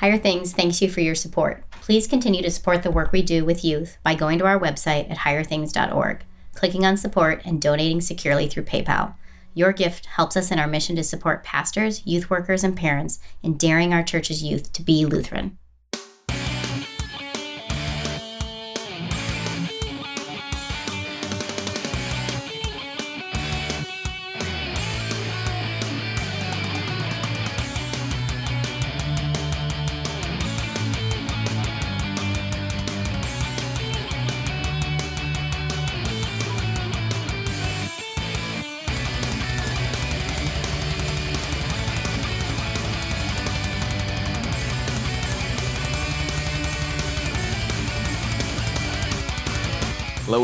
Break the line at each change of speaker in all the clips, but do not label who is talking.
Higher Things thanks you for your support. Please continue to support the work we do with youth by going to our website at higherthings.org, clicking on support, and donating securely through PayPal. Your gift helps us in our mission to support pastors, youth workers, and parents in daring our church's youth to be Lutheran.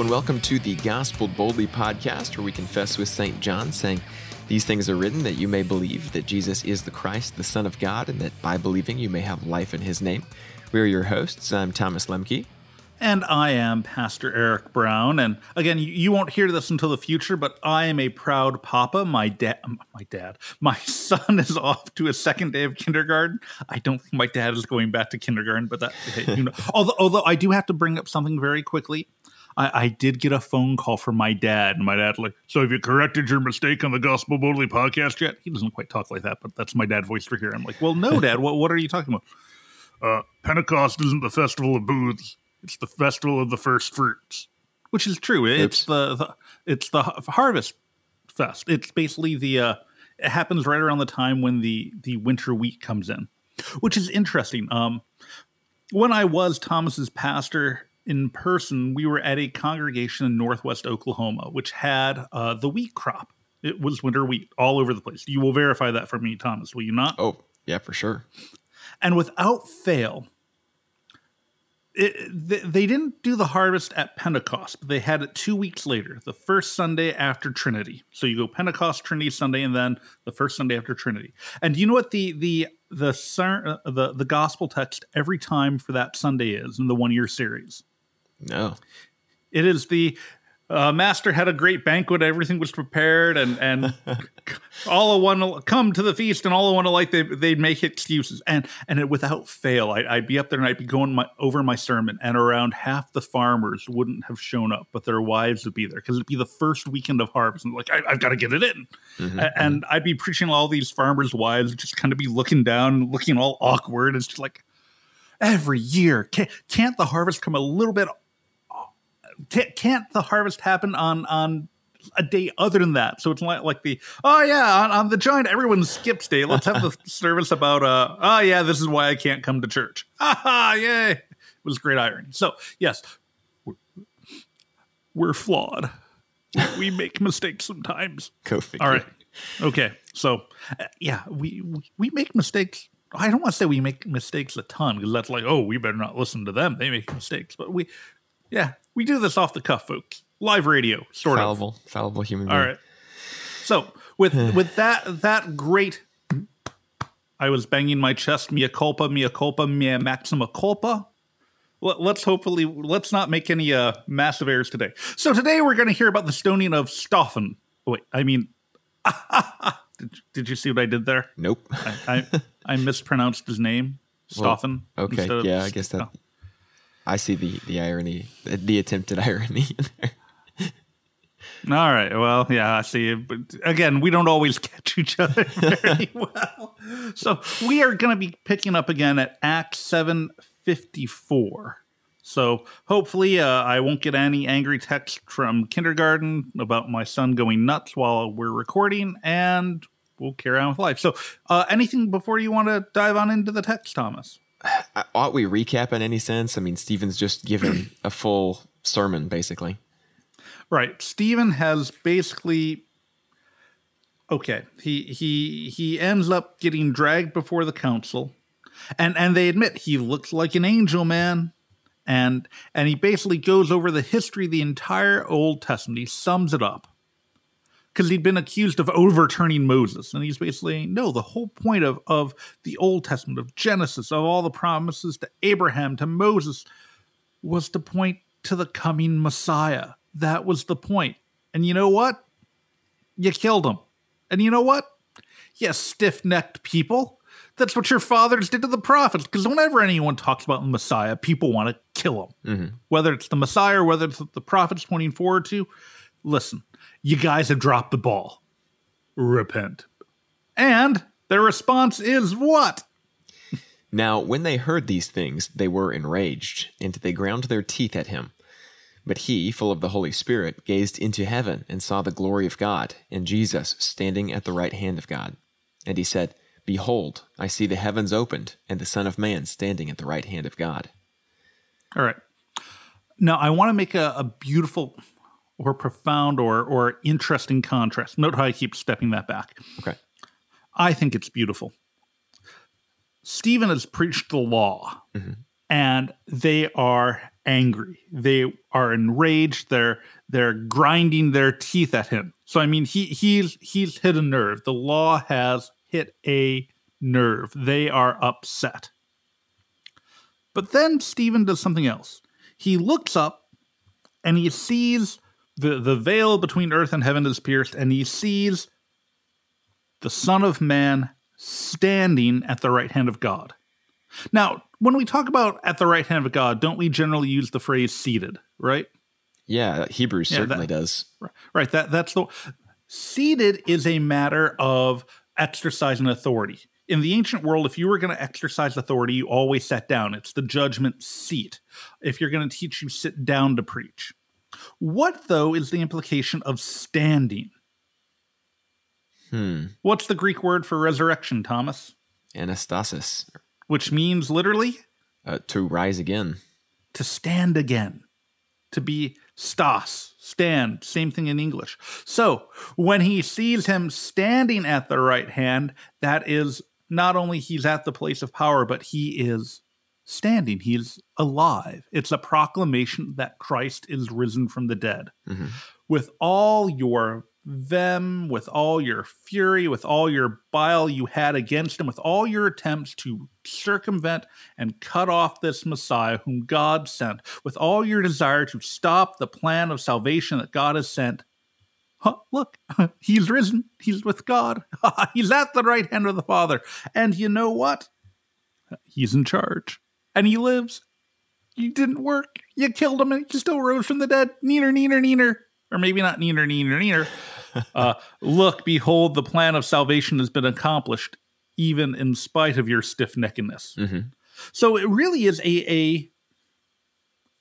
And welcome to the Gospeled Boldly podcast, where we confess with St. John, saying, These things are written that you may believe that Jesus is the Christ, the Son of God, and that by believing you may have life in his name. We are your hosts. I'm Thomas Lemke.
And I am Pastor Eric Brown. And again, you won't hear this until the future, but I am a proud papa. My dad, my dad, my son is off to a second day of kindergarten. I don't think my dad is going back to kindergarten, but that, you know, although, although I do have to bring up something very quickly. I, I, did get a phone call from my dad, and my dad like, "So have you corrected your mistake on the Gospeled Boldly podcast yet?" He doesn't quite talk like that, but that's my dad voice for here. I'm like, "Well, no, Dad. what what are you talking about?" Uh, Pentecost isn't the festival of booths; it's the festival of the first fruits, which is true. It's the, the, it's the harvest fest. It's basically the uh, it happens right around the time when the the winter wheat comes in, which is interesting. Um, when I was Thomas's pastor in person, we were at a congregation in Northwest Oklahoma, which had uh, the wheat crop. It was winter wheat all over the place. You will verify that for me, Thomas, will you not?
Oh, yeah, for sure.
And without fail, it, they, they didn't do the harvest at Pentecost, but they had it two weeks later, the first Sunday after Trinity. So you go Pentecost, Trinity Sunday, and then the first Sunday after Trinity. And do you know what the the the uh, the the gospel text every time for that Sunday is in the one year series?
No.
It is the uh, master had a great banquet. Everything was prepared, and and all of one come to the feast, and all of one to like they they'd make excuses, and and it, without fail, I, would be up there and I'd be going my, over my sermon, and around half the farmers wouldn't have shown up, but their wives would be there because it'd be the first weekend of harvest, and like I, have got to get it in, mm-hmm, and, and I'd be preaching all these farmers' wives, just kind of be looking down, looking all awkward. It's just like every year, can't, can't the harvest come a little bit can't the harvest happen on on a day other than that. So it's like, like the oh yeah on, on the giant everyone skips day. Let's have the service about uh oh yeah this is why I can't come to church. Ah ha! yay! It was great irony. So yes, we're, we're flawed. we make mistakes sometimes.
Go figure.
All right. Okay. So uh, yeah, we, we we make mistakes. I don't want to say we make mistakes a ton because that's like, oh, we better not listen to them. They make mistakes. But we, yeah, we do this off the cuff, folks. Live radio, sort
fallible,
of.
Fallible human being.
All right. So with with that that great I was banging my chest, mea culpa, mea culpa, mea maxima culpa. Let, us hopefully let's not make any uh, massive errors today. So today we're going to hear about the stoning of Stoffen. Oh, wait, I mean, did, did, you see what I did there?
Nope.
I, I, I mispronounced his name, Stoffen.
Well, okay, yeah, I guess that. Oh. I see the the irony, the attempted irony there.
All right. Well, yeah, I see. It. But again, we don't always catch each other very well. So we are going to be picking up again at Act 754. So hopefully, uh, I won't get any angry text from kindergarten about my son going nuts while we're recording, and we'll carry on with life. So, uh, anything before you want to dive on into the text, Thomas?
Ought we recap in any sense? I mean, Stephen's just given a full sermon, basically.
Right. Stephen has basically okay. He he he ends up getting dragged before the council, and and they admit he looks like an angel, man. And and he basically goes over the history of the entire Old Testament. He sums it up because he'd been accused of overturning Moses. And he's basically, no, the whole point of, of the Old Testament, of Genesis, of all the promises to Abraham, to Moses, was to point to the coming Messiah. That was the point. And you know what? You killed him. And you know what? You stiff necked people. That's what your fathers did to the prophets. Because whenever anyone talks about the Messiah, people want to kill him. Mm-hmm. Whether it's the Messiah or whether it's the prophets pointing forward to, listen, you guys have dropped the ball. Repent. And their response is what?
Now, when they heard these things, they were enraged, and they ground their teeth at him. But he, full of the Holy Spirit, gazed into heaven and saw the glory of God, and Jesus standing at the right hand of God. And he said, Behold, I see the heavens opened, and the Son of Man standing at the right hand of God.
All right. Now, I want to make a, a beautiful or profound or, or interesting contrast. Note how I keep stepping that back.
Okay.
I think it's beautiful. Stephen has preached the law, mm-hmm. and they are angry. They are enraged. They're they're grinding their teeth at him. So I mean, he he's he's hit a nerve. The law has hit a nerve. They are upset. But then Stephen does something else. He looks up and he sees the, the veil between earth and heaven is pierced, and he sees the Son of Man standing at the right hand of God. Now, when we talk about at the right hand of God, don't we generally use the phrase seated, right?
Yeah, Hebrews
Yeah,
certainly
that-
does.
Right. That that's the seated is a matter of exercising authority. In the ancient world, if you were going to exercise authority, you always sat down. It's the judgment seat. If you're going to teach, you sit down to preach. What though is the implication of standing?
Hmm.
What's the Greek word for resurrection, Thomas?
Anastasis,
Which means literally
uh, to rise again.
to stand again, to be stas, stand, same thing in English. So when he sees him standing at the right hand, that is not only he's at the place of power, but he is standing, he's alive. It's a proclamation that Christ is risen from the dead.
Mhm.
With all your them, with all your fury, with all your bile you had against him, with all your attempts to circumvent and cut off this Messiah whom God sent, with all your desire to stop the plan of salvation that God has sent. Huh, look, he's risen. He's with God. he's at the right hand of the Father. And you know what? He's in charge. And he lives. You didn't work. You killed him and he still rose from the dead. Neener, neener, neener. Or maybe not neener, neener, neener. Uh, look, behold, the plan of salvation has been accomplished, even in spite of your stiff neckedness.
Mhm.
So it really is a, a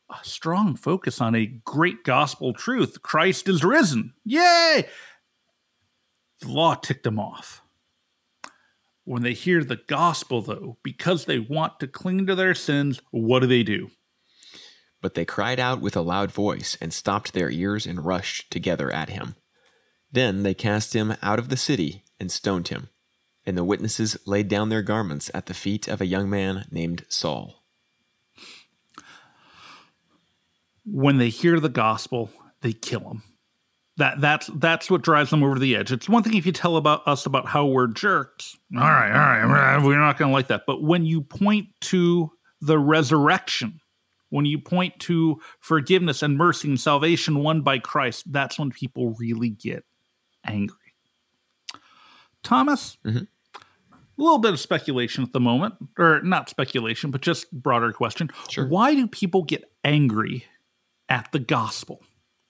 a strong focus on a great gospel truth. Christ is risen. Yay! The law ticked him off. When they hear the gospel, though, because they want to cling to their sins, what do they do?
But they cried out with a loud voice and stopped their ears and rushed together at him. Then they cast him out of the city and stoned him. And the witnesses laid down their garments at the feet of a young man named Saul.
When they hear the gospel, they kill him. That that's that's what drives them over the edge. It's one thing if you tell about us about how we're jerks. All right, all right, we're not going to like that. But when you point to the resurrection, when you point to forgiveness and mercy and salvation won by Christ, that's when people really get angry. Thomas,
Mhm.
a little bit of speculation at the moment, or not speculation, but just broader question.
Sure.
Why do people get angry at the gospel?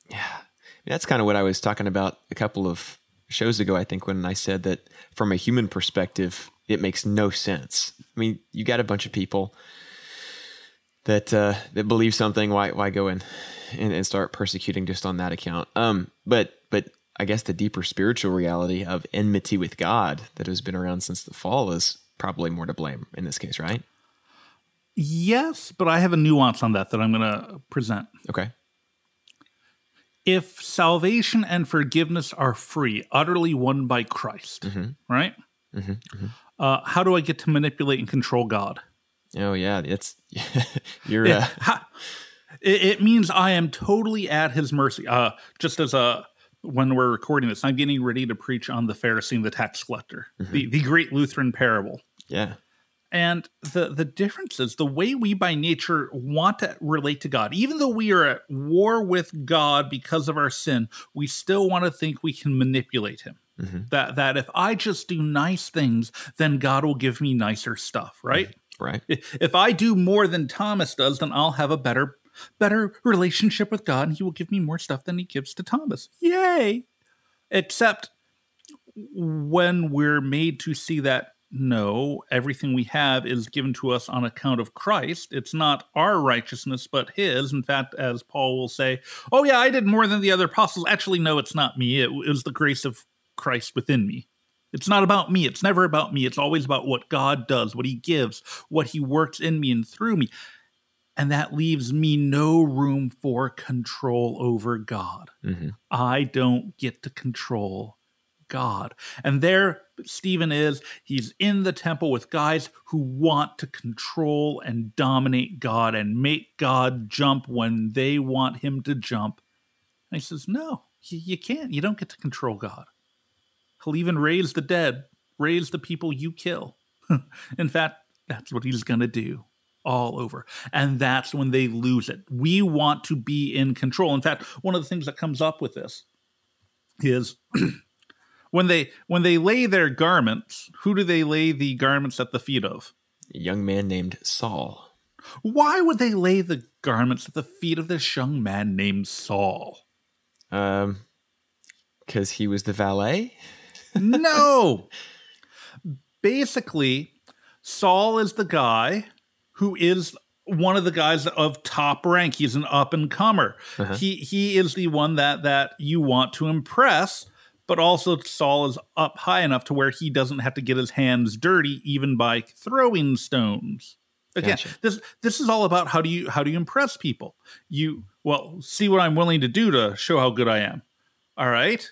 Yeah. That's kind of what I was talking about a couple of shows ago, I think, when I said that from a human perspective, it makes no sense. I mean, you got a bunch of people that uh, that believe something. Why why go in and, and start persecuting just on that account? Um, but but I guess the deeper spiritual reality of enmity with God that has been around since the fall is probably more to blame in this case, right?
Yes, but I have a nuance on that that I'm going to present.
Okay.
If salvation and forgiveness are free, utterly won by Christ,
Mhm.
right?
Mhm,
Uh, how do I get to manipulate and control God?
Oh yeah, it's you're
Yeah,
uh,
ha- it, it means I am totally at His mercy. Uh, just as a when we're recording this, I'm getting ready to preach on the Pharisee and the tax collector, the the great Lutheran parable.
yeah.
And the the difference is the way we by nature want to relate to God, even though we are at war with God because of our sin, we still want to think we can manipulate him. Mm-hmm. That that if I just do nice things, then God will give me nicer stuff, right?
Mm-hmm. Right.
If I do more than Thomas does, then I'll have a better better relationship with God and he will give me more stuff than he gives to Thomas. Yay. Except when we're made to see that no, everything we have is given to us on account of Christ. It's not our righteousness, but His. In fact, as Paul will say, oh, yeah, I did more than the other apostles. Actually, no, it's not me. It, was the grace of Christ within me. It's not about me. It's never about me. It's always about what God does, what He gives, what He works in me and through me. And that leaves me no room for control over God. Mm-hmm. I don't get to control God. And there Stephen is. He's in the temple with guys who want to control and dominate God and make God jump when they want him to jump. And he says, No, you, you can't. You don't get to control God. He'll even raise the dead, raise the people you kill. in fact, that's what he's going to do all over. And that's when they lose it. We want to be in control. In fact, one of the things that comes up with this is when they when they lay their garments, who do they lay the garments at the feet of?
A young man named Saul.
Why would they lay the garments at the feet of this young man named Saul?
Um, because he was the valet.
no. Basically, Saul is the guy who is one of the guys of top rank. He's an up and comer. Uh-huh. He he is the one that that you want to impress but also Saul is up high enough to where he doesn't have to get his hands dirty even by throwing stones. Again, gotcha. this this is all about how do you how do you impress people? You well, see what I'm willing to do to show how good I am. All right?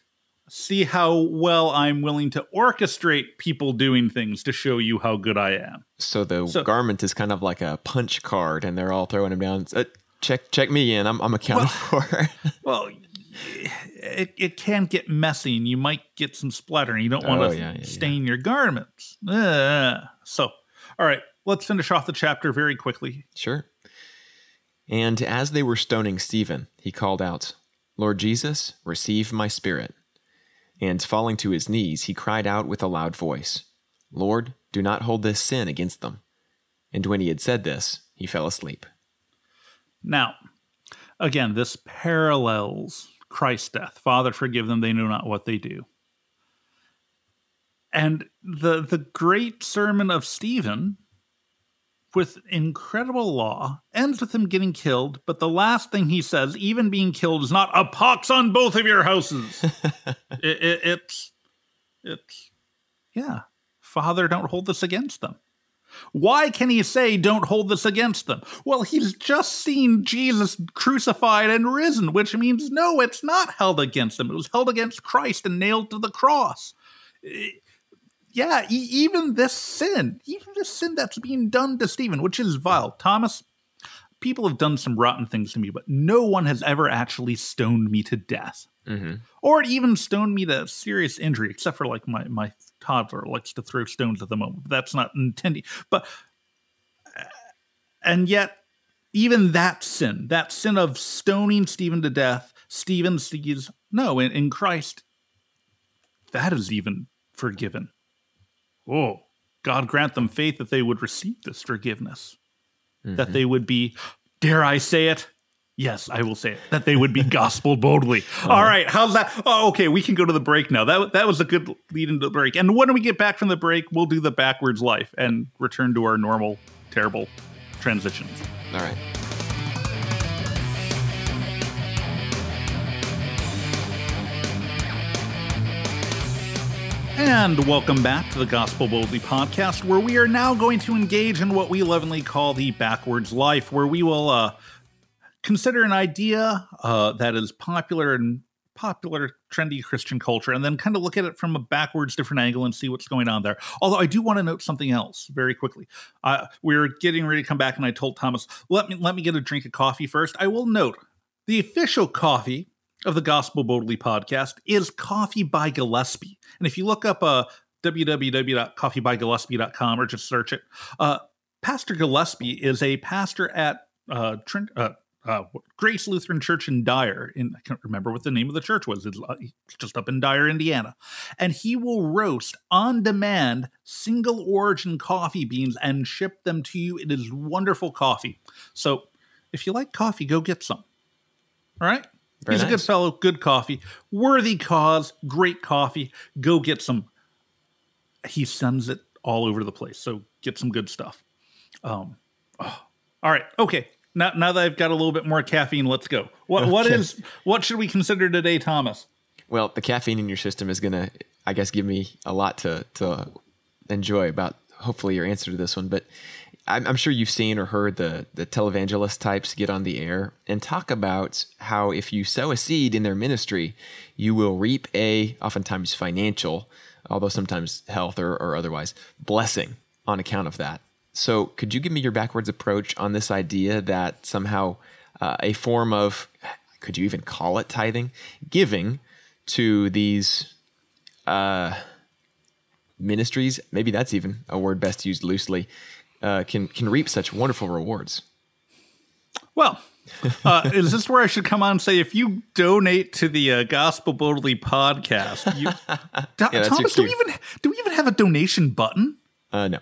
See how well I'm willing to orchestrate people doing things to show you how good I am.
So the so, garment is kind of like a punch card and they're all throwing him down. Uh, check check me in. I'm I'm accounted well, for.
well, it, it can get messy and you might get some splattering. You don't want to oh, yeah, yeah, stain yeah. your garments. Uh, so, all right, let's finish off the chapter very quickly.
Sure. And as they were stoning Stephen, he called out, Lord Jesus, receive my spirit. And falling to his knees, he cried out with a loud voice, Lord, do not hold this sin against them. And when he had said this, he fell asleep.
Now, again, this parallels Christ's death. Father, forgive them, they know not what they do. And the the great sermon of Stephen with incredible law ends with him getting killed, but the last thing he says, even being killed, is not a pox on both of your houses. it, it, it's it's yeah. Father, don't hold this against them. Why can he say, don't hold this against them? Well, he's just seen Jesus crucified and risen, which means no, it's not held against them. It was held against Christ and nailed to the cross. Yeah, even this sin, even this sin that's being done to Stephen, which is vile. Thomas, people have done some rotten things to me, but no one has ever actually stoned me to death. Mm-hmm. Or even stoned me to serious injury, except for like my, my toddler likes to throw stones at the moment. That's not intended. But and yet, even that sin, that sin of stoning Stephen to death, Stephen sees no in, in Christ. That is even forgiven. Oh, God grant them faith that they would receive this forgiveness, mm-hmm. that they would be, dare I say it, Yes, I will say it. That they would be gospel boldly. Uh-huh. All right, how's that? Oh, okay, we can go to the break now. That that was a good lead into the break. And when we get back from the break, we'll do the backwards life and return to our normal, terrible transitions.
All right.
And welcome back to the Gospeled Boldly podcast, where we are now going to engage in what we lovingly call the backwards life, where we will uh, consider an idea uh, that is popular in popular trendy christian culture and then kind of look at it from a backwards different angle and see what's going on there. Although i do want to note something else very quickly. Uh, we are getting ready to come back and i told thomas let me let me get a drink of coffee first. I will note the official coffee of the gospeled boldly podcast is coffee by gillespie. And if you look up uh, www.coffeebygillespie.com or just search it uh, pastor gillespie is a pastor at uh, Trent, uh, uh, Grace Lutheran Church in Dyer. In I can't remember what the name of the church was. It's uh, just up in Dyer, Indiana, and he will roast on demand single origin coffee beans and ship them to you. It is wonderful coffee. So, if you like coffee, go get some. All right.
Very
He's a good fellow, good coffee, worthy cause, great coffee. Go get some. He sends it all over the place, so get some good stuff. Um, oh, all right, okay. Now, now that I've got a little bit more caffeine, let's go. What what
Okay.
is what should we consider today, Thomas?
Well, the caffeine in your system is going to, I guess, give me a lot to, to enjoy about hopefully your answer to this one. But I'm, I'm sure you've seen or heard the, the televangelist types get on the air and talk about how if you sow a seed in their ministry, you will reap a, oftentimes financial, although sometimes health or, or otherwise, blessing on account of that. So, could you give me your backwards approach on this idea that somehow uh, a form of, could you even call it tithing, giving to these uh, ministries, maybe that's even a word best used loosely, uh, can can reap such wonderful rewards.
Well, uh, is this where I should come on and say if you donate to the uh, Gospeled Boldly podcast, you,
that's your
Thomas, do we even do we even have a donation button?
Uh, no,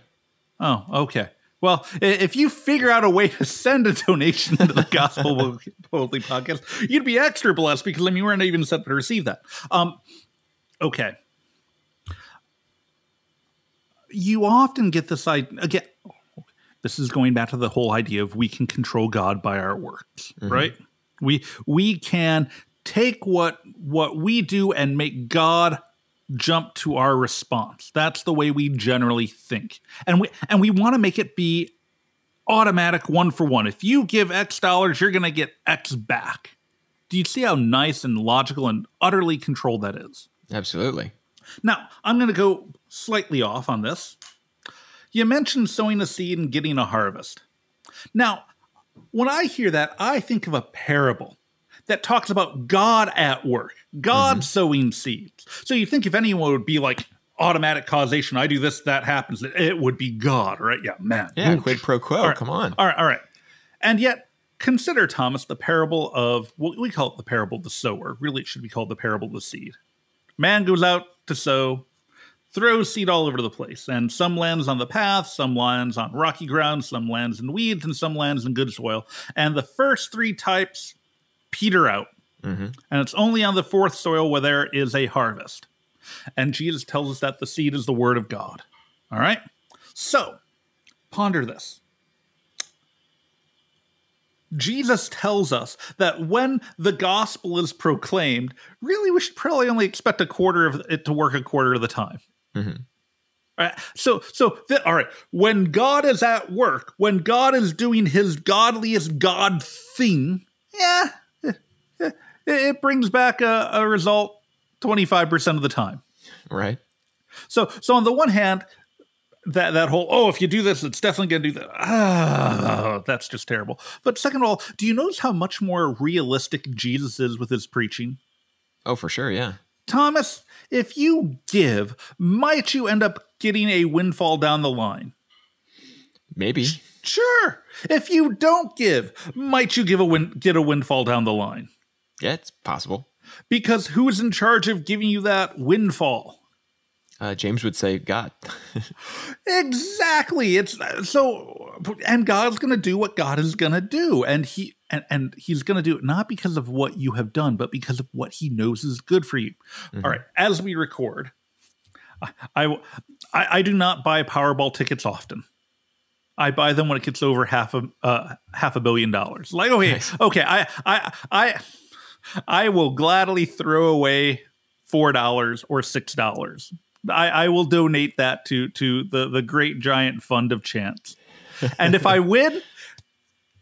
Oh, okay. Well, if you figure out a way to send a donation to the Gospeled Boldly podcast, you'd be extra blessed because I mean, we're not even set to receive that. Um, okay. You often get this idea again. This is going back to the whole idea of we can control God by our works, right? We we can take what what we do and make God jump to our response. That's the way we generally think. And we and we want to make it be automatic one for one. If you give X dollars, you're going to get X back. Do you see how nice and logical and utterly controlled that is?
absolutely.
Now, I'm going to go slightly off on this. You mentioned sowing a seed and getting a harvest. Now, when I hear that, I think of a parable that talks about God at work, God mm-hmm. sowing seeds. So you think if anyone would be like automatic causation, I do this, that happens, it would be God, right? Yeah, man.
Yeah,
Ooh.
quid pro quo.
Right.
Come on.
All right, all right. And yet, consider, Thomas, the parable of, well, we call it the parable of the sower. Really, it should be called the parable of the seed. Man goes out to sow, throws seed all over the place, and some lands on the path, some lands on rocky ground, some lands in weeds, and some lands in good soil. And the first three types peter out.
Mhm.
And it's only on the fourth soil where there is a harvest. And Jesus tells us that the seed is the word of God. All right? So, ponder this. Jesus tells us that when the gospel is proclaimed, really we should probably only expect a quarter of it to work a quarter of the time.
Mhm.
All right. So, so th- all right. When God is at work, when God is doing His godliest God thing, yeah, it brings back a, a result twenty five percent of the time.
Right.
So, so on the one hand, that that whole oh, if you do this, it's definitely going to do that. Ah, that's just terrible. But second of all, do you notice how much more realistic Jesus is with his preaching?
Oh, for sure. Yeah.
Thomas, if you give, might you end up getting a windfall down the line?
Maybe.
Sure. If you don't give, might you give a win- get a windfall down the line?
Yeah, it's possible.
Because who's in charge of giving you that windfall?
Uh, James would say God.
Exactly. It's so and God's going to do what God is going to do and he and, and he's going to do it not because of what you have done but because of what he knows is good for you. All right, as we record I, I I I do not buy Powerball tickets often. I buy them when it gets over half a uh, half a billion dollars. Like okay,
Nice.
okay, I I I I will gladly throw away four dollars or six dollars. I, I will donate that to to the the great giant fund of chance. And if I win,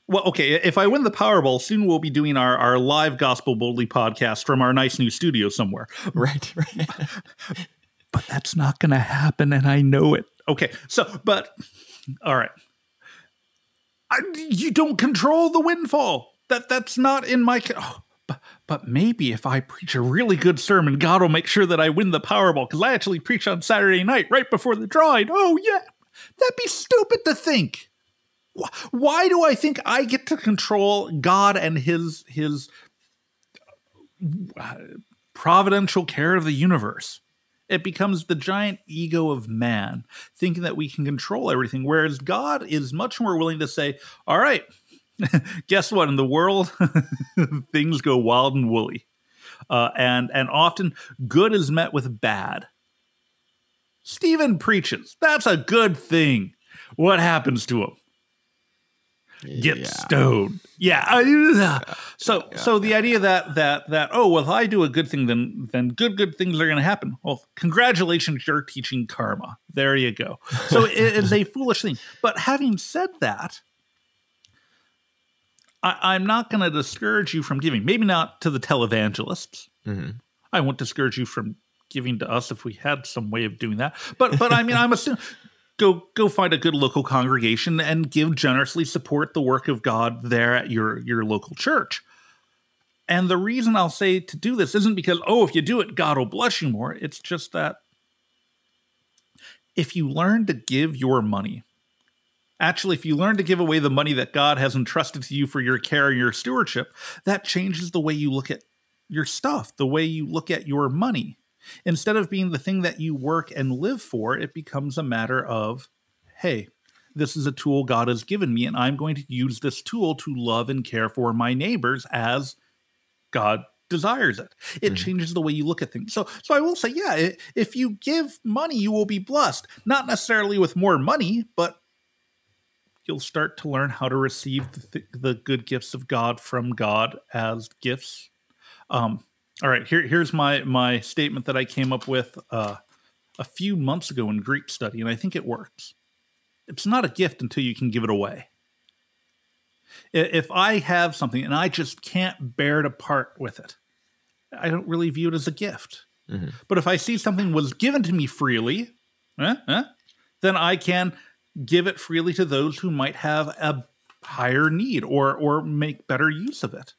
well, okay, if I win the Powerball, soon we'll be doing our our live Gospeled Boldly podcast from our nice new studio somewhere.
right. Right.
But that's not going to happen, and I know it. Okay, so but all right, I, you don't control the windfall. That that's not in my. Oh, but, maybe if I preach a really good sermon, God will make sure that I win the Powerball because I actually preach on Saturday night right before the drawing. Oh yeah, that'd be stupid to think. Why do I think I get to control God and his his uh, providential care of the universe? It becomes the giant ego of man, thinking that we can control everything, whereas God is much more willing to say, "All right, guess what? In the world, things go wild and woolly, uh, and and often good is met with bad." Stephen preaches. That's a good thing. What happens to him? Get
Yeah.
stoned. Yeah. So
yeah,
so the idea that that that oh well if I do a good thing then then good good things are going to happen. Well, congratulations, you're teaching karma. There you go. So it is a foolish thing. But having said that, I, I'm not going to discourage you from giving. Maybe not to the televangelists.
Mhm.
I won't discourage you from giving to us if we had some way of doing that. But but I mean I'm assuming go go find a good local congregation and give generously support the work of God there at your your local church. And the reason I'll say to do this isn't because oh if you do it God will bless you more. It's just that if you learn to give your money Actually, if you learn to give away the money that God has entrusted to you for your care and your stewardship, that changes the way you look at your stuff, the way you look at your money. Instead of being the thing that you work and live for, it becomes a matter of, hey, this is a tool God has given me, and I'm going to use this tool to love and care for my neighbors as God desires it. It
Mhm.
changes the way you look at things. So, so I will say, yeah, if you give money, you will be blessed. Not necessarily with more money, but you'll start to learn how to receive the, th- the good gifts of God from God as gifts. Um, all right, here, here's my my statement that I came up with uh, a few months ago in Greek study, and I think it works. It's not a gift until you can give it away. If I have something and I just can't bear to part with it, I don't really view it as a gift.
Mhm.
But if I see something was given to me freely, eh, eh, then I can give it freely to those who might have a higher need or or make better use of it.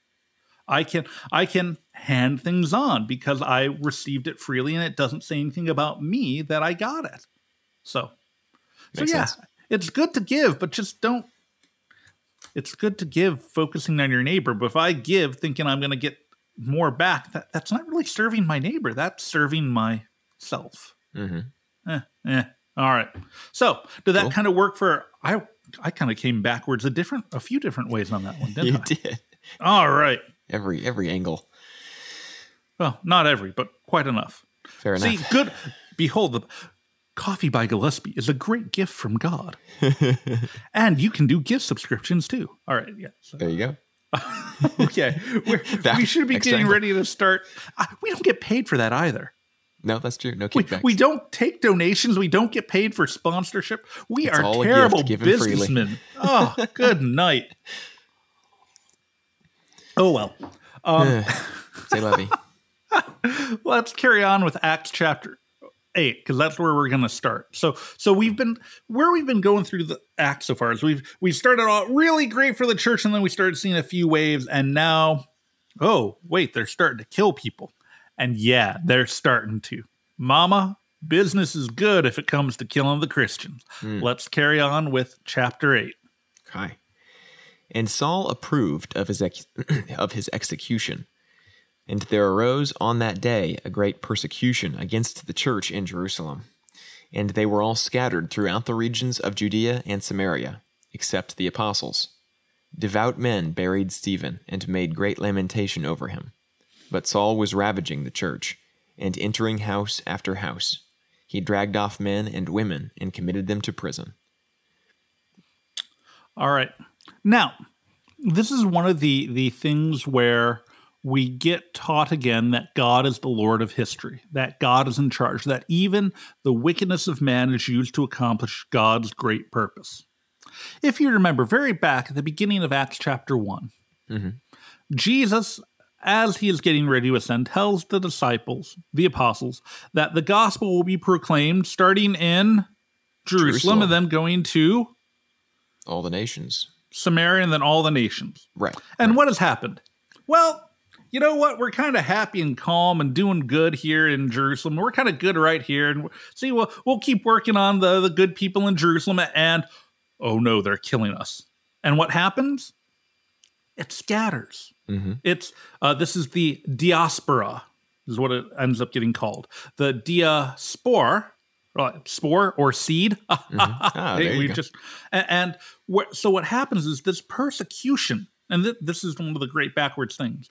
I can I can hand things on because I received it freely and it doesn't say anything about me that I got it. So so yeah,
sense.
it's good to give, but just don't it's good to give focusing on your neighbor, but if I give thinking I'm going to get more back, that, that's not really serving my neighbor. That's serving myself.
Mhm.
Eh, eh. All right. So, did that
Cool.
kind of work for I I kind of came backwards a different a few different ways on that one, didn't
You
I?
did
All right.
every every angle.
Well, not every, but quite enough.
Fair enough.
See, good. Behold, the coffee by Gillespie is a great gift from God, and you can do gift subscriptions too. All right. Yeah. so-
there you go.
okay. We're,
That
we should be getting
angle.
ready to start. Uh, we don't get paid for that either.
No, that's true. No
We,
kickbacks.
we don't take donations. We don't get paid for sponsorship. We
It's
are terrible businessmen. Oh, good night. Oh well. Um,
Say Levy.
let's carry on with Acts chapter eight because that's where we're going to start. So, so we've been where we've been going through the Acts so far is we've we started out really great for the church, and then we started seeing a few waves, and now, oh wait, they're starting to kill people, and yeah, they're starting to. Mama, business is good if it comes to killing the Christians.
Hmm.
Let's carry on with chapter eight.
Okay. And Saul approved of his ex- of his execution. And there arose on that day a great persecution against the church in Jerusalem. And they were all scattered throughout the regions of Judea and Samaria, except the apostles. Devout men buried Stephen and made great lamentation over him. But Saul was ravaging the church, and entering house after house, he dragged off men and women and committed them to prison.
All right. Now, this is one of the the things where we get taught again that God is the Lord of history, that God is in charge, that even the wickedness of man is used to accomplish God's great purpose. If you remember, very back at the beginning of Acts chapter one,
Mhm.
Jesus, as he is getting ready to ascend, tells the disciples, the apostles, that the gospel will be proclaimed starting in Jerusalem,
Jerusalem.
and then going to
All the nations.
Samaria and then all the nations.
Right.
And what has happened? Well, you know what? We're kind of happy and calm and doing good here in Jerusalem. We're kind of good right here. And see, we'll, we'll keep working on the, the good people in Jerusalem. And oh no, they're killing us. And what happens? It scatters.
Mm-hmm.
It's uh, this is the diaspora, is what it ends up getting called. The diaspora, right, spore or seed.
Ah, there you
we just and, and wh- so what happens is this persecution, and th- this is one of the great backwards things.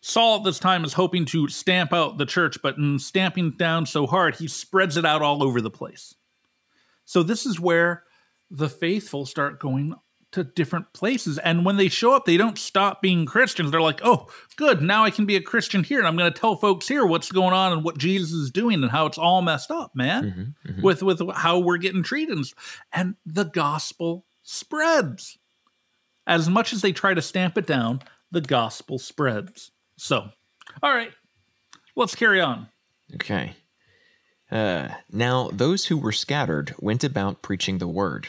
Saul at this time is hoping to stamp out the church, but in stamping down so hard, he spreads it out all over the place. So this is where the faithful start going to different places. And when they show up, they don't stop being Christians. They're like, oh, good, now I can be a Christian here. And I'm going to tell folks here what's going on and what Jesus is doing and how it's all messed up, man,
Mhm, mhm.
with, with how we're getting treated. And And the gospel spreads. As much as they try to stamp it down, the gospel spreads. So, all right, let's carry on.
Okay. Uh, now, those who were scattered went about preaching the word.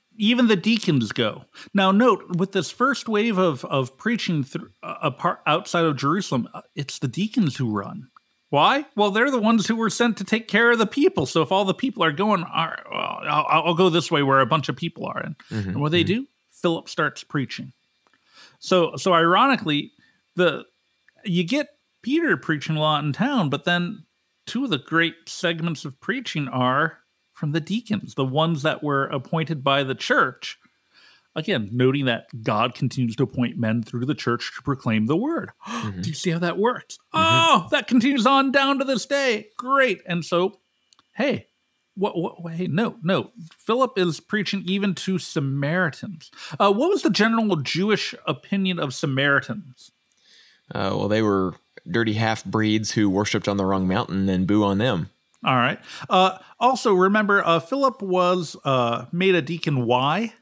even the deacons go. Now, note with this first wave of, of preaching th- uh, apart, outside of Jerusalem, uh, it's the deacons who run. Why? Well, they're the ones who were sent to take care of the people. So if all the people are going, all right, well, I'll, I'll go this way where a bunch of people are. And, and what they do? Philip starts preaching. So, so ironically, the you get Peter preaching a lot in town, but then two of the great segments of preaching are from the deacons, the ones that were appointed by the church. Again, noting that God continues to appoint men through the church to proclaim the word. Do you see how that works? Oh, that continues on down to this day. Great. And so, hey, what, what, hey, no, no. Philip is preaching even to Samaritans. Uh, what was the general Jewish opinion of Samaritans?
Uh, well, they were dirty half breeds who worshipped on the wrong mountain and boo on them.
All right. Uh, also, remember, uh, Philip was uh, made a deacon. Why?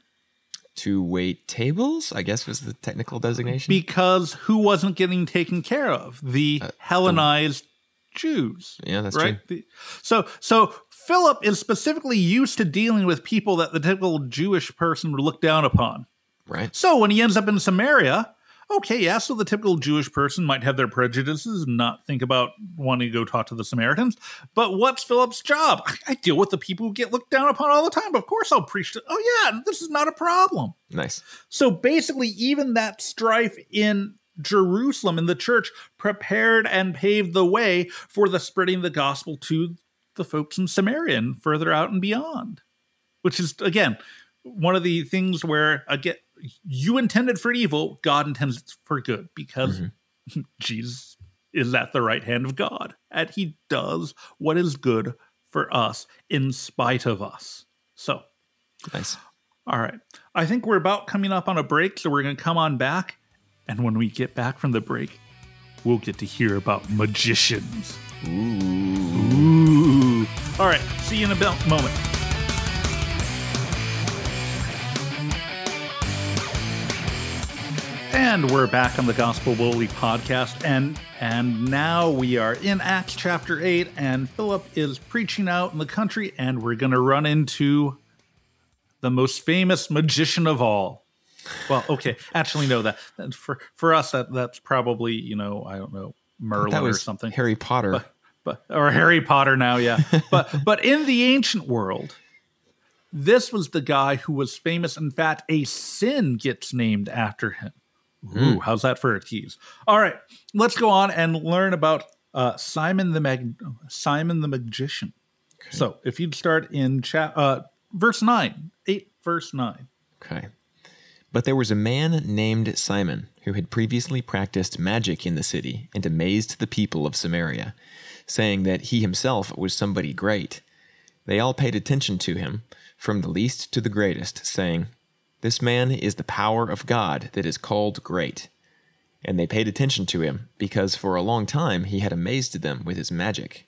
To wait tables, I guess was the technical designation.
Because who wasn't getting taken care of? The Hellenized Jews.
yeah, that's
right.
true.
The- so, so Philip is specifically used to dealing with people that the typical Jewish person would look down upon.
Right.
So when he ends up in Samaria, okay, yeah, so the typical Jewish person might have their prejudices and not think about wanting to go talk to the Samaritans. But what's Philip's job? I, deal with the people who get looked down upon all the time. Of course I'll preach to oh yeah, this is not a problem.
Nice.
So basically, even that strife in Jerusalem in the church prepared and paved the way for the spreading the gospel to the folks in Samaria and further out and beyond. Which is again one of the things where again you intended for evil, God intends it for good because mm-hmm. Jesus is at the right hand of God and he does what is good for us in spite of us. So
Nice.
all right. I think we're about coming up on a break, so we're going to come on back. And when we get back from the break, we'll get to hear about magicians.
Ooh.
Ooh. All right. See you in a moment. And we're back on the Gospeled Boldly podcast, and and now we are in Acts chapter eight, and Philip is preaching out in the country, and we're gonna run into the most famous magician of all. Well, okay, actually, no. That, that for for us, that that's probably you know I don't know Merlin or something,
Harry Potter.
but or Harry Potter now, yeah. but but in the ancient world, this was the guy who was famous. In fact, a sin gets named after him. Ooh, how's that for a tease? All right, let's go on and learn about uh, Simon the Mag- Simon the magician. So, if you'd start in chat, uh, verse nine, eight, verse nine.
Okay. But there was a man named Simon who had previously practiced magic in the city and amazed the people of Samaria, saying that he himself was somebody great. They all paid attention to him, from the least to the greatest, saying, This man is the power of God that is called great. And they paid attention to him, because for a long time he had amazed them with his magic.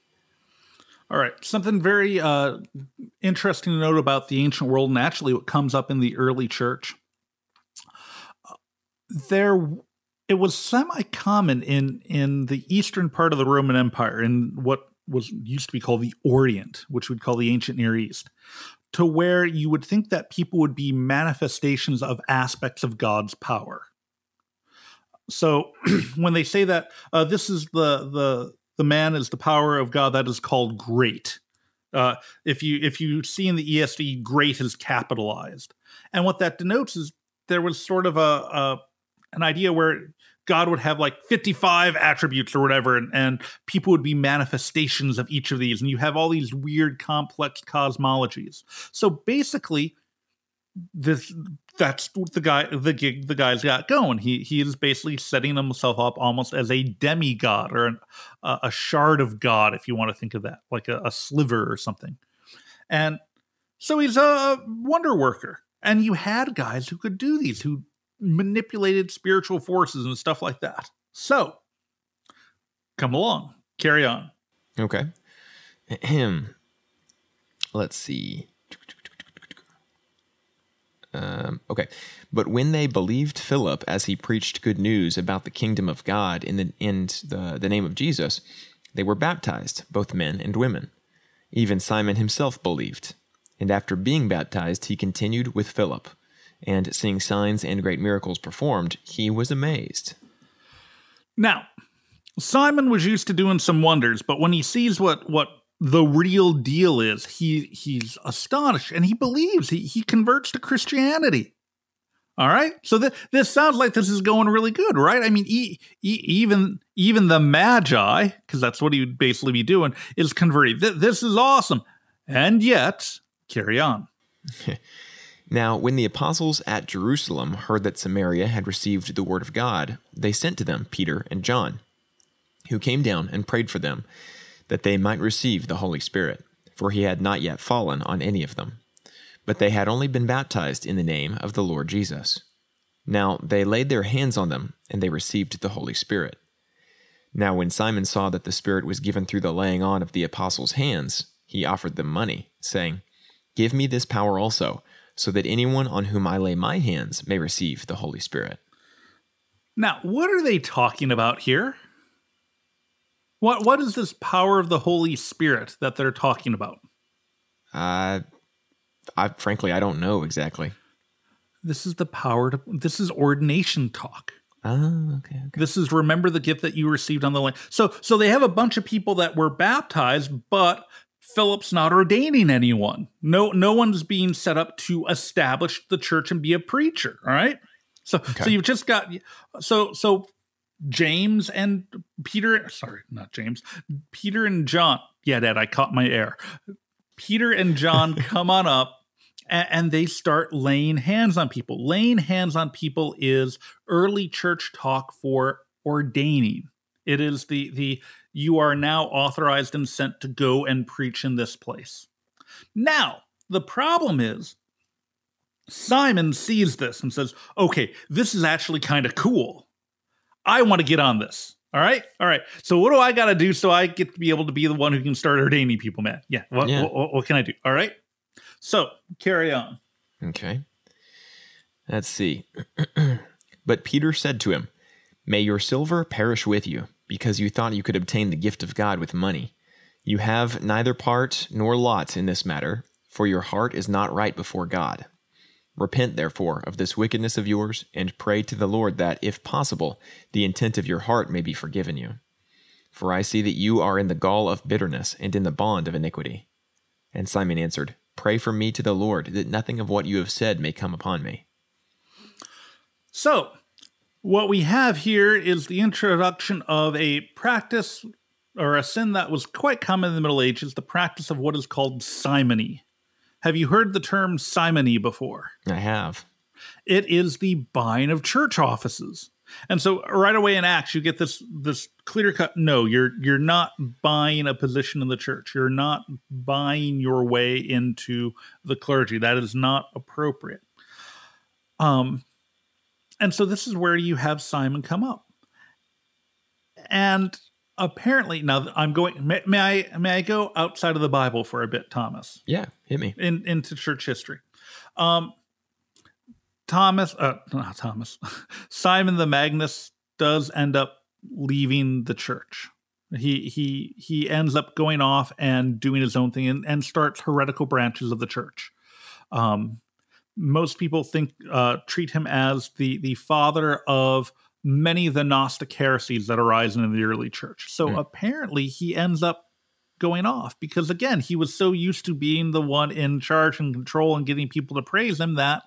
All right, something very uh, interesting to note about the ancient world, and actually what comes up in the early church. There, it was semi-common in in the eastern part of the Roman Empire, in what was used to be called the Orient, which we'd call the ancient Near East, to where you would think that people would be manifestations of aspects of God's power. So when they say that uh, this is the the the man is the power of God, that is called great. Uh, if you if you see in the ESV, great is capitalized, and what that denotes is there was sort of a, a an idea where God would have like 55 attributes or whatever, and, and, people would be manifestations of each of these. And you have all these weird, complex cosmologies. So basically, this that's the guy the gig the guy's got going. He he is basically setting himself up almost as a demigod or an, a, a shard of God, if you want to think of that, like a, a sliver or something. And so he's a wonder worker. And you had guys who could do these, who manipulated spiritual forces and stuff like that. So, come along, carry on.
Okay. Him. Let's see. Um, okay. But when they believed Philip as he preached good news about the kingdom of God in the in the, the name of Jesus, they were baptized, both men and women. Even Simon himself believed. And after being baptized, he continued with Philip and seeing signs and great miracles performed, he was amazed.
Now, Simon was used to doing some wonders, but when he sees what what the real deal is, he he's astonished and he believes he he converts to Christianity. All right, so th- this sounds like this is going really good, right? I mean, e- e- even even the Magi, because that's what he would basically be doing, is converting. Th- this is awesome, and yet, carry on.
Now, when the apostles at Jerusalem heard that Samaria had received the word of God, they sent to them Peter and John, who came down and prayed for them, that they might receive the Holy Spirit, for he had not yet fallen on any of them. But they had only been baptized in the name of the Lord Jesus. Now they laid their hands on them, and they received the Holy Spirit. Now, when Simon saw that the Spirit was given through the laying on of the apostles' hands, he offered them money, saying, Give me this power also so that anyone on whom I lay my hands may receive the Holy Spirit.
Now, what are they talking about here? What what is this power of the Holy Spirit that they're talking about?
Uh I frankly I don't know exactly.
This is the power to this is ordination talk.
Oh, okay, okay.
This is remember the gift that you received on the land. So so they have a bunch of people that were baptized, but Philip's not ordaining anyone. No, no one's being set up to establish the church and be a preacher. All right. So, okay. so you've just got so so James and Peter. Sorry, not James. Peter and John. Yeah, Dad, I caught my air. Peter and John come on up and, and they start laying hands on people. Laying hands on people is early church talk for ordaining. It is the the you are now authorized and sent to go and preach in this place. Now, the problem is Simon sees this and says, okay, this is actually kind of cool. I want to get on this. All right. All right. So, what do I got to do so I get to be able to be the one who can start ordaining people, man? Yeah. What, yeah. what, what can I do? All right. So, carry on.
Okay. Let's see. but Peter said to him, May your silver perish with you because you thought you could obtain the gift of God with money. You have neither part nor lot in this matter, for your heart is not right before God. Repent, therefore, of this wickedness of yours, and pray to the Lord that, if possible, the intent of your heart may be forgiven you. For I see that you are in the gall of bitterness and in the bond of iniquity. And Simon answered, Pray for me to the Lord, that nothing of what you have said may come upon me.
So, what we have here is the introduction of a practice or a sin that was quite common in the Middle Ages, the practice of what is called simony. Have you heard the term simony before?
I have.
It is the buying of church offices. And so right away in Acts you get this this clear cut no, you're you're not buying a position in the church. You're not buying your way into the clergy. That is not appropriate. Um and so this is where you have Simon come up. And apparently now I'm going may, may, I may I go outside of the Bible for a bit, Thomas?
Yeah, hit me.
In into church history. Um Thomas uh not Thomas. Simon the Magus does end up leaving the church. He he he ends up going off and doing his own thing and, and starts heretical branches of the church. Um, most people think uh, treat him as the the father of many of the Gnostic heresies that arise in the early church. So mm. apparently, he ends up going off because again, he was so used to being the one in charge and control and getting people to praise him that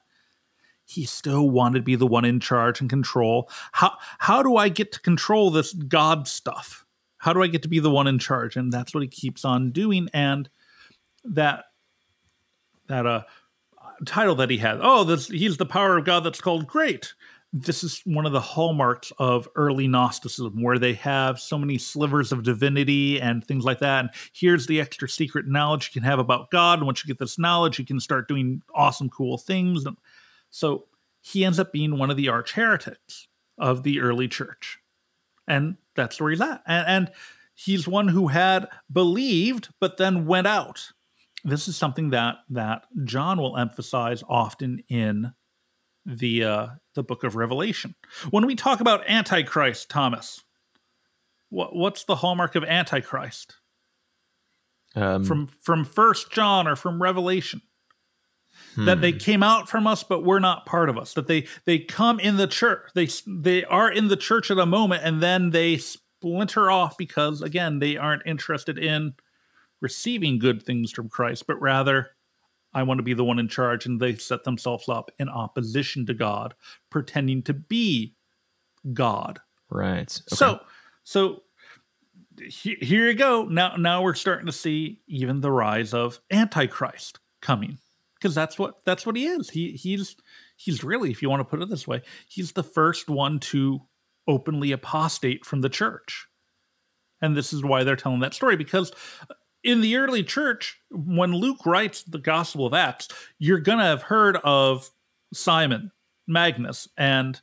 he still wanted to be the one in charge and control. How how do I get to control this God stuff? How do I get to be the one in charge? And that's what he keeps on doing. And that that uh title that he had. Oh, this he's the power of God that's called great. This is one of the hallmarks of early Gnosticism, where they have so many slivers of divinity and things like that. And here's the extra secret knowledge you can have about God. And once you get this knowledge, you can start doing awesome, cool things. And so he ends up being one of the arch heretics of the early church. And that's where he's at. And, and he's one who had believed, but then went out this is something that that John will emphasize often in the uh, the book of Revelation. When we talk about Antichrist, Thomas, what what's the hallmark of Antichrist? Um, from from First John or from Revelation, hmm. that they hmm. came out from us, but we're not part of us. That they they come in the church, they they are in the church at a moment, and then they splinter off because again they aren't interested in receiving good things from Christ, but rather, I want to be the one in charge. And they set themselves up in opposition to God, pretending to be God.
Right. Okay.
So, so he, here you go. Now, now we're starting to see even the rise of Antichrist coming because that's what that's what he is. He he's he's really, if you want to put it this way, he's the first one to openly apostate from the church. And this is why they're telling that story because in the early church, when Luke writes the Gospel of Acts, you're gonna have heard of Simon, Magus and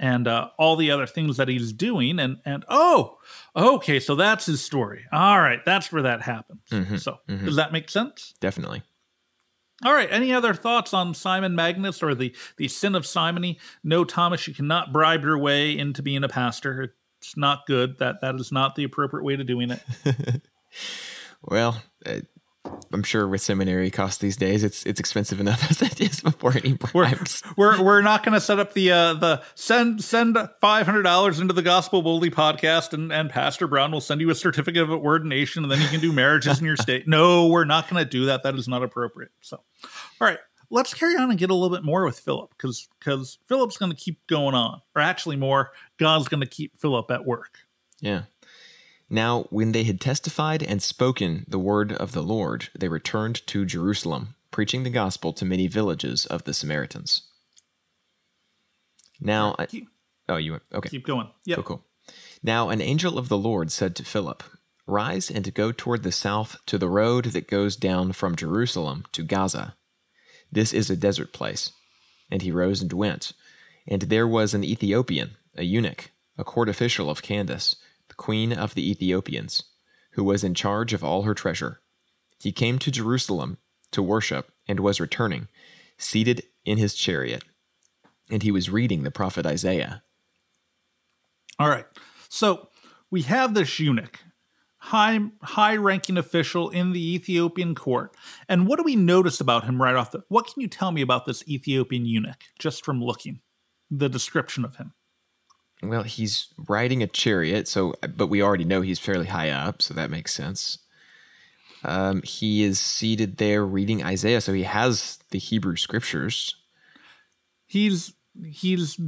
and uh, all the other things that he's doing, and and oh, okay, so that's his story. All right, that's where that happens. Mm-hmm, so mm-hmm. does that make sense?
Definitely.
All right. Any other thoughts on Simon Magus or the the sin of simony? No, Thomas, you cannot bribe your way into being a pastor. It's not good. That that is not the appropriate way to doing it.
Well, uh, I'm sure with seminary costs these days, it's it's expensive enough as it is before any
bribes. We're we're, we're not going to set up the uh, the send send five hundred dollars into the Gospeled Boldly podcast, and and Pastor Brown will send you a certificate of ordination, and then you can do marriages in your state. No, we're not going to do that. That is not appropriate. So, all right, let's carry on and get a little bit more with Philip, because because Philip's going to keep going on, or actually more, God's going to keep Philip at work.
Yeah. Now, when they had testified and spoken the word of the Lord, they returned to Jerusalem, preaching the gospel to many villages of the Samaritans. Now, keep, oh, you went, okay.
Keep going. Yeah.
Cool, cool. Now, an angel of the Lord said to Philip, Rise and go toward the south to the road that goes down from Jerusalem to Gaza. This is a desert place. And he rose and went. And there was an Ethiopian, a eunuch, a court official of Candace queen of the Ethiopians, who was in charge of all her treasure. He came to Jerusalem to worship and was returning, seated in his chariot, and he was reading the prophet Isaiah.
All right. So we have this eunuch, high high ranking official in the Ethiopian court. And what do we notice about him right off the what can you tell me about this Ethiopian eunuch just from looking the description of him?
Well, he's riding a chariot, so but we already know he's fairly high up, so that makes sense. Um, he is seated there reading Isaiah, so he has the Hebrew scriptures.
He's he's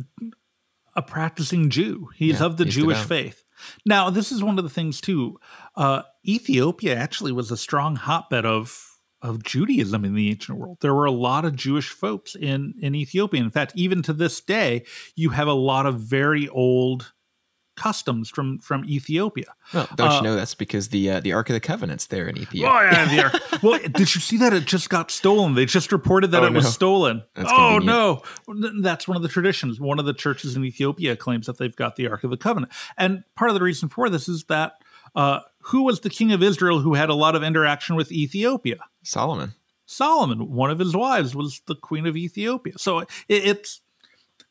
a practicing Jew. He's yeah, of the he's Jewish devout. faith. Now, this is one of the things too. Uh, Ethiopia actually was a strong hotbed of of Judaism in the ancient world. There were a lot of Jewish folks in in Ethiopia. In fact, even to this day, you have a lot of very old customs from from Ethiopia.
Well, don't uh, you know that's because the uh, the Ark of the Covenant's there in Ethiopia?
Oh yeah, the Ark. well, did you see that it just got stolen? They just reported that oh, it was stolen. That's oh convenient. no, that's one of the traditions. One of the churches in Ethiopia claims that they've got the Ark of the Covenant, and part of the reason for this is that uh, who was the king of Israel who had a lot of interaction with Ethiopia?
Solomon.
Solomon. One of his wives was the queen of Ethiopia. So it, it's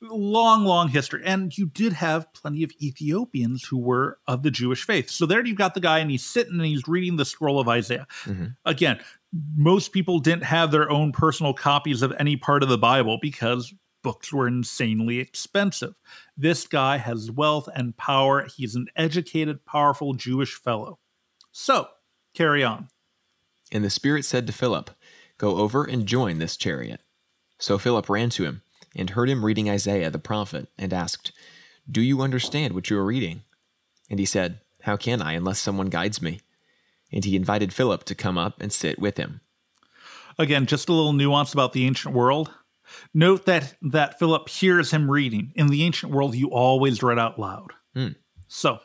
long, long history. And you did have plenty of Ethiopians who were of the Jewish faith. So there you've got the guy, and he's sitting and he's reading the scroll of Isaiah.
Mm-hmm.
Again, most people didn't have their own personal copies of any part of the Bible because books were insanely expensive. This guy has wealth and power. He's an educated, powerful Jewish fellow. So, carry on.
And the Spirit said to Philip, Go over and join this chariot. So Philip ran to him and heard him reading Isaiah the prophet and asked, Do you understand what you are reading? And he said, How can I unless someone guides me? And he invited Philip to come up and sit with him.
Again, just a little nuance about the ancient world. Note that that Philip hears him reading. In the ancient world, you always read out loud.
Hmm.
So,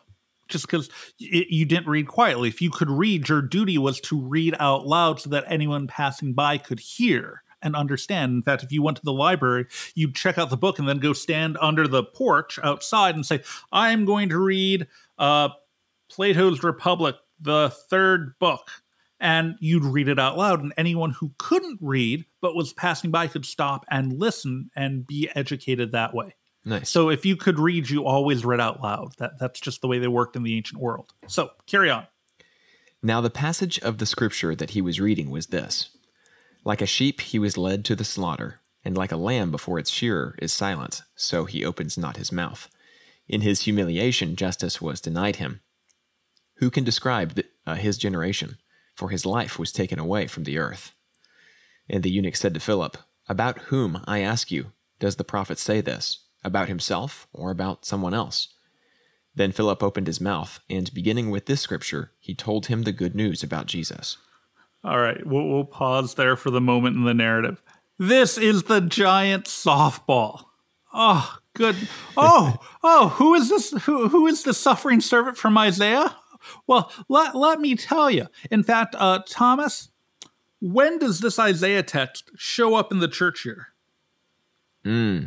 just because you didn't read quietly, if you could read, your duty was to read out loud so that anyone passing by could hear and understand. In fact, if you went to the library, you'd check out the book and then go stand under the porch outside and say, I'm going to read uh, Plato's Republic, the third book. And you'd read it out loud, and anyone who couldn't read but was passing by could stop and listen and be educated that way.
Nice.
So if you could read, you always read out loud. That that's just the way they worked in the ancient world. So carry on.
Now the passage of the scripture that he was reading was this Like a sheep he was led to the slaughter, and like a lamb before its shearer is silent, so he opens not his mouth. In his humiliation justice was denied him. Who can describe the, uh, his generation? For his life was taken away from the earth. And the eunuch said to Philip, About whom, I ask you, does the prophet say this? About himself or about someone else? Then Philip opened his mouth, and beginning with this scripture, he told him the good news about Jesus.
All right, we'll, we'll pause there for the moment in the narrative. This is the giant softball. Oh, good. Oh, oh, who is this? Who, who is the suffering servant from Isaiah? Well, let, let me tell you. In fact, uh, Thomas, when does this Isaiah text show up in the church here?
Hmm.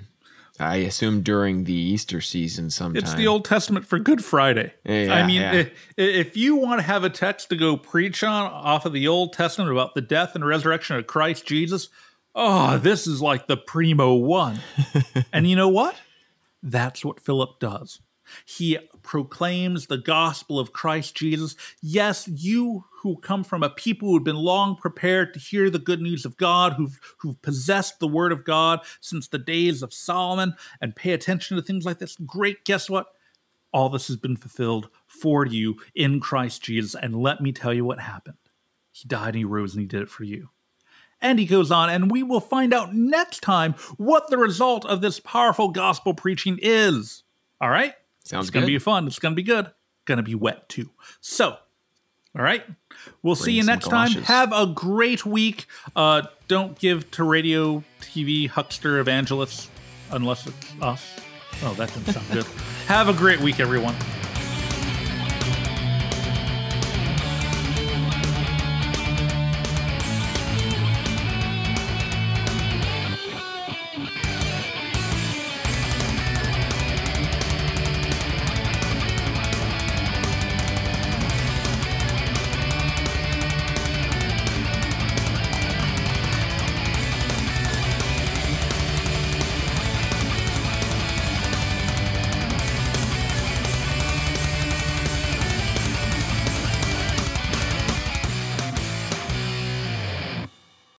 I assume during the Easter season sometime.
It's the Old Testament for Good Friday.
Yeah,
I mean,
yeah.
if, if you want to have a text to go preach on off of the Old Testament about the death and resurrection of Christ Jesus, oh, this is like the primo one. and you know what? That's what Philip does. He proclaims the gospel of Christ Jesus. Yes, you who come from a people who've been long prepared to hear the good news of God, who've, who've possessed the word of God since the days of Solomon and pay attention to things like this. Great, guess what? All this has been fulfilled for you in Christ Jesus. And let me tell you what happened. He died and he rose and he did it for you. And he goes on, and we will find out next time what the result of this powerful gospel preaching is. All right?
Sounds
it's gonna be fun. It's going to be good. Going to be wet too. So, all right. We'll see you next time. Have a great week. Uh, don't give to radio, TV, huckster, evangelists, unless it's us. Oh, that didn't sound good. Have a great week, everyone.